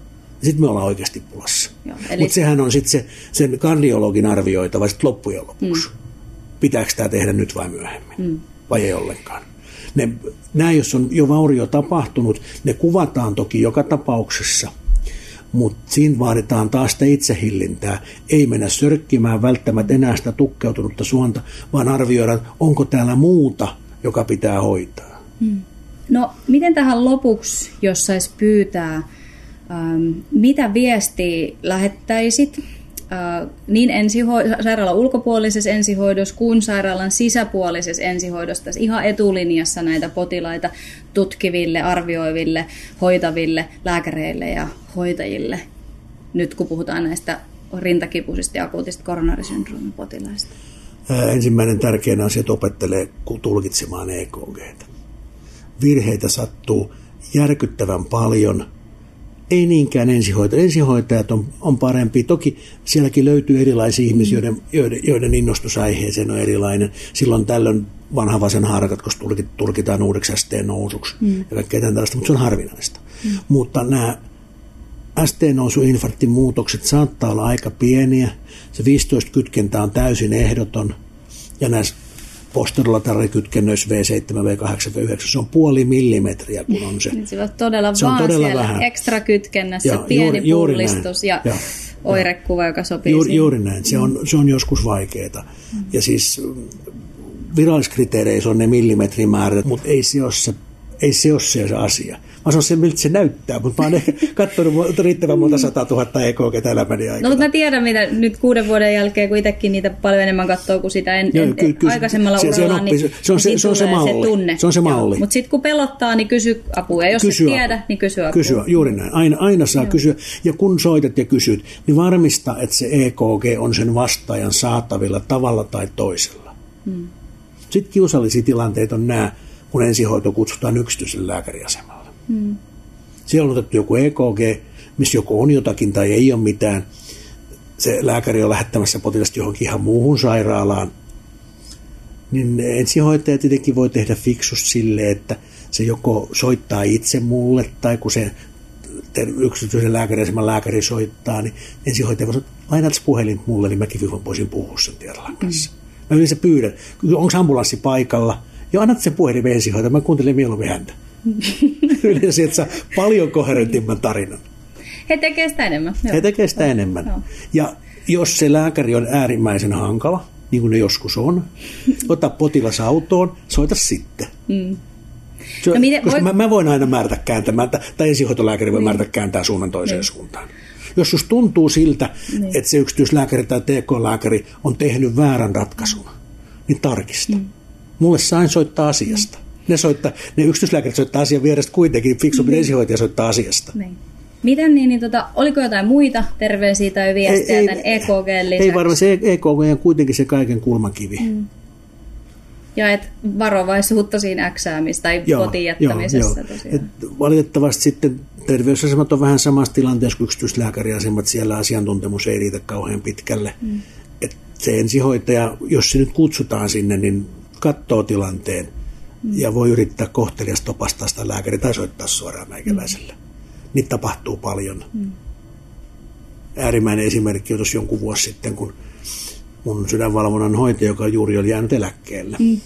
Sitten me ollaan oikeasti pulassa. Eli... Mutta sehän on sitten se, sen kardiologin arvioitava sitten loppujen lopuksi. Mm. Pitääkö tämä tehdä nyt vai myöhemmin? Mm. Vai ei ollenkaan? Ne, nämä, jos on jo vaurio tapahtunut, ne kuvataan toki joka tapauksessa – mutta siinä vaaditaan taas sitä itsehillintää. Ei mennä sörkkimään välttämättä enää sitä tukkeutunutta suonta, vaan arvioida, onko täällä muuta, joka pitää hoitaa. Hmm. No, miten tähän lopuksi, jos saisi pyytää, ähm, mitä viestiä lähettäisit niin ensiho- sairaalan ulkopuolisessa ensihoidossa kuin sairaalan sisäpuolisessa ensihoidossa ihan etulinjassa näitä potilaita tutkiville, arvioiville, hoitaville lääkäreille ja hoitajille, nyt kun puhutaan näistä rintakipuisista ja akuutista koronaarisyndroomin potilaista? Ensimmäinen tärkeä asia, että opettelee tulkitsemaan EKG. Virheitä sattuu järkyttävän paljon Ei niinkään ensihoitajat. Ensihoitajat on, on parempi. Toki sielläkin löytyy erilaisia ihmisiä, joiden, joiden, joiden innostusaiheeseen on erilainen. Silloin tällöin vanha vasen harkat, koska tulkitaan uudeksi ST nousuksi mm. ja kaikkea tällaista, mutta se on harvinaista. Mm. Mutta nämä ST-nousuinfarktin muutokset saattaa olla aika pieniä. Se 15 kytkentä on täysin ehdoton ja näissä posterolatarrikytkennöissä V7, V8, V9, se on puoli millimetriä, kun on se. Niin se on todella se on vaan todella siellä vähän. ekstra kytkennässä, ja, pieni juuri, juuri pullistus näin. ja, ja oirekuva, joka sopii juuri, juuri näin, se on, se on joskus vaikeaa. Mm. Ja siis viralliskriteereissä on ne millimetrimäärät, mutta ei se ole se, ei se, ole se asia. Mä sanon sen, miltä se näyttää, mutta mä oon ehkä katsonut riittävän monta sata tuhatta EKG elämäni aikana. No mutta mä tiedän, mitä nyt kuuden vuoden jälkeen, kun itsekin niitä paljon enemmän katsoo kuin sitä en, Joo, en, ky- ky- aikaisemmalla se, uralla, se, niin, se, on se, se, on se, malli. se tunne. Se on se malli. Mutta sitten kun pelottaa, niin kysy apua. Ja jos kysy et tiedä, niin kysy apua. Kysyä, juuri näin. Aina, aina saa Joo. kysyä. Ja kun soitat ja kysyt, niin varmista, että se EKG on sen vastaajan saatavilla tavalla tai toisella. Hmm. Sitten kiusallisia tilanteita on nämä, kun ensihoito kutsutaan yksityiselle lääkäriasemalle. Hmm. Siellä on otettu joku EKG, missä joko on jotakin tai ei ole mitään. Se lääkäri on lähettämässä potilasta johonkin ihan muuhun sairaalaan. Niin ensihoitaja tietenkin voi tehdä fiksus sille, että se joko soittaa itse mulle tai kun se yksityisen lääkäriaseman lääkäri soittaa, niin ensihoitaja voi sanoa, lainat puhelin mulle, niin mäkin voisin puhua sen Tierlan kanssa. Mm. Mä yleensä pyydän, onko ambulanssi paikalla? Ja annat sen puhelin ensihoitaja, mä kuuntelen mieluummin häntä. yleensä, että saa paljon koherentimman tarinan. He tekee sitä enemmän. Joo. He tekee sitä enemmän. Joo. Ja jos se lääkäri on äärimmäisen hankala, niin kuin ne joskus on, ota potilas autoon, soita sitten. Mm. Se, no miten, koska voi... mä, mä voin aina määrätä kääntämään, tai ensihoitolääkäri voi niin. määrätä kääntää suunnan toiseen niin. suuntaan. Jos sus tuntuu siltä, niin. että se yksityislääkäri tai TK-lääkäri on tehnyt väärän ratkaisun, niin tarkista. Mm. Mulle sain soittaa asiasta. Ne, soittaa, ne yksityislääkärit soittaa asian vierestä kuitenkin, fiksumpi niin. ensihoitaja soittaa asiasta. Niin. Miten niin, niin tota, oliko jotain muita terveisiä tai viestejä ei, tämän EKG lisäksi? Ei varmaan, se EKG on kuitenkin se kaiken kulmakivi. Mm. Ja et varovaisuutta siinä äksäämistä tai kotiin jättämisessä joo, joo. Et valitettavasti sitten terveysasemat on vähän samassa tilanteessa kuin yksityislääkäriasemat. Siellä asiantuntemus ei riitä kauhean pitkälle. Mm. Et se ensihoitaja, jos se nyt kutsutaan sinne, niin katsoo tilanteen ja voi yrittää kohteliasta opastaa sitä lääkäriä tai soittaa suoraan meikäläiselle. Mm. Niitä tapahtuu paljon. Mm. Äärimmäinen esimerkki on tuossa jonkun vuosi sitten, kun mun sydänvalvonnan hoitaja, joka juuri oli jäänyt eläkkeelle, mm.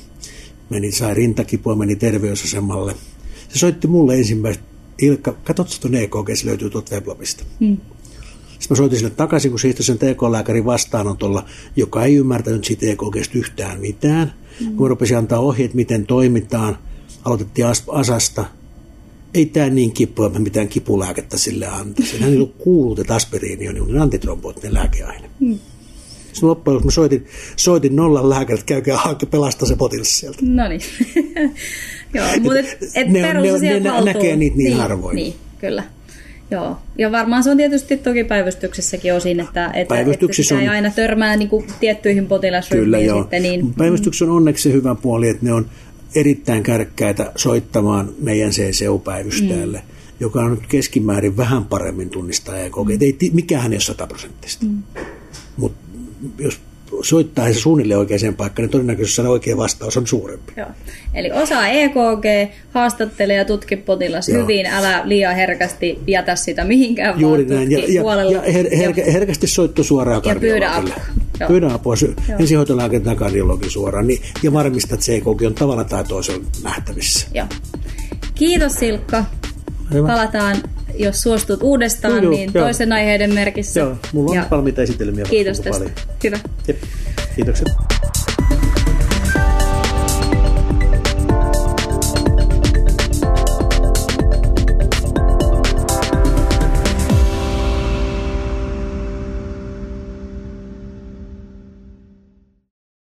meni, sai rintakipua, meni terveysasemalle. Se soitti mulle ensimmäistä, Ilkka, katsotko tuon EKG, se löytyy tuolta weblogista. Mm. Sitten mä soitin sille takaisin, kun se sen TK-lääkärin vastaanotolla, joka ei ymmärtänyt siitä EKGstä yhtään mitään. Mm. Kun rupesin antaa ohjeet, miten toimitaan, aloitettiin asasta. Ei tämä niin kipua, että mitään kipulääkettä sille antaisi. Hän ei ollut kuullut, että aspiriini on niin antitromboottinen lääkeaine. Mm. Sitten loppujen lopuksi soitin, soitin nollan lääkärit, käykää hankki pelastaa se potilas sieltä. No niin. Joo, mutta et, et ne, ne, ne, ne näkee niitä niin, niin harvoin. Niin, kyllä. Joo, ja varmaan se on tietysti toki päivystyksessäkin osin, että, että, että ei aina törmää niin kuin tiettyihin potilasryhmiin. Kyllä, joo. Sitten, niin, Päivystyksessä on onneksi se hyvä puoli, että ne on erittäin kärkkäitä soittamaan meidän CCU-päivystäjälle, mm. joka on nyt keskimäärin vähän paremmin tunnistaa EKG. Mm. Ei, mikään ei ole sataprosenttista. Mm. Mutta jos soittaa se suunnilleen oikeaan paikkaan, niin todennäköisesti se oikea vastaus on suurempi. Joo. Eli osaa EKG, haastattele ja tutki potilas Joo. hyvin, älä liian herkästi jätä sitä mihinkään, Juuri vaan näin. Ja, ja, ja her, her, herkästi soitto suoraan ja pyydä apua. Pyydä apua ensihoitolääkärin tai kardiologin suoraan niin, ja varmista, että se EKG on tavalla tai toisella nähtävissä. Joo. Kiitos Silkka. Hyvä. Palataan jos suostut uudestaan, joo, niin joo. toisen aiheiden merkissä. Joo, mulla on ja valmiita esitelmiä. Kiitos tästä. Paljon. Hyvä. Jep. Kiitokset.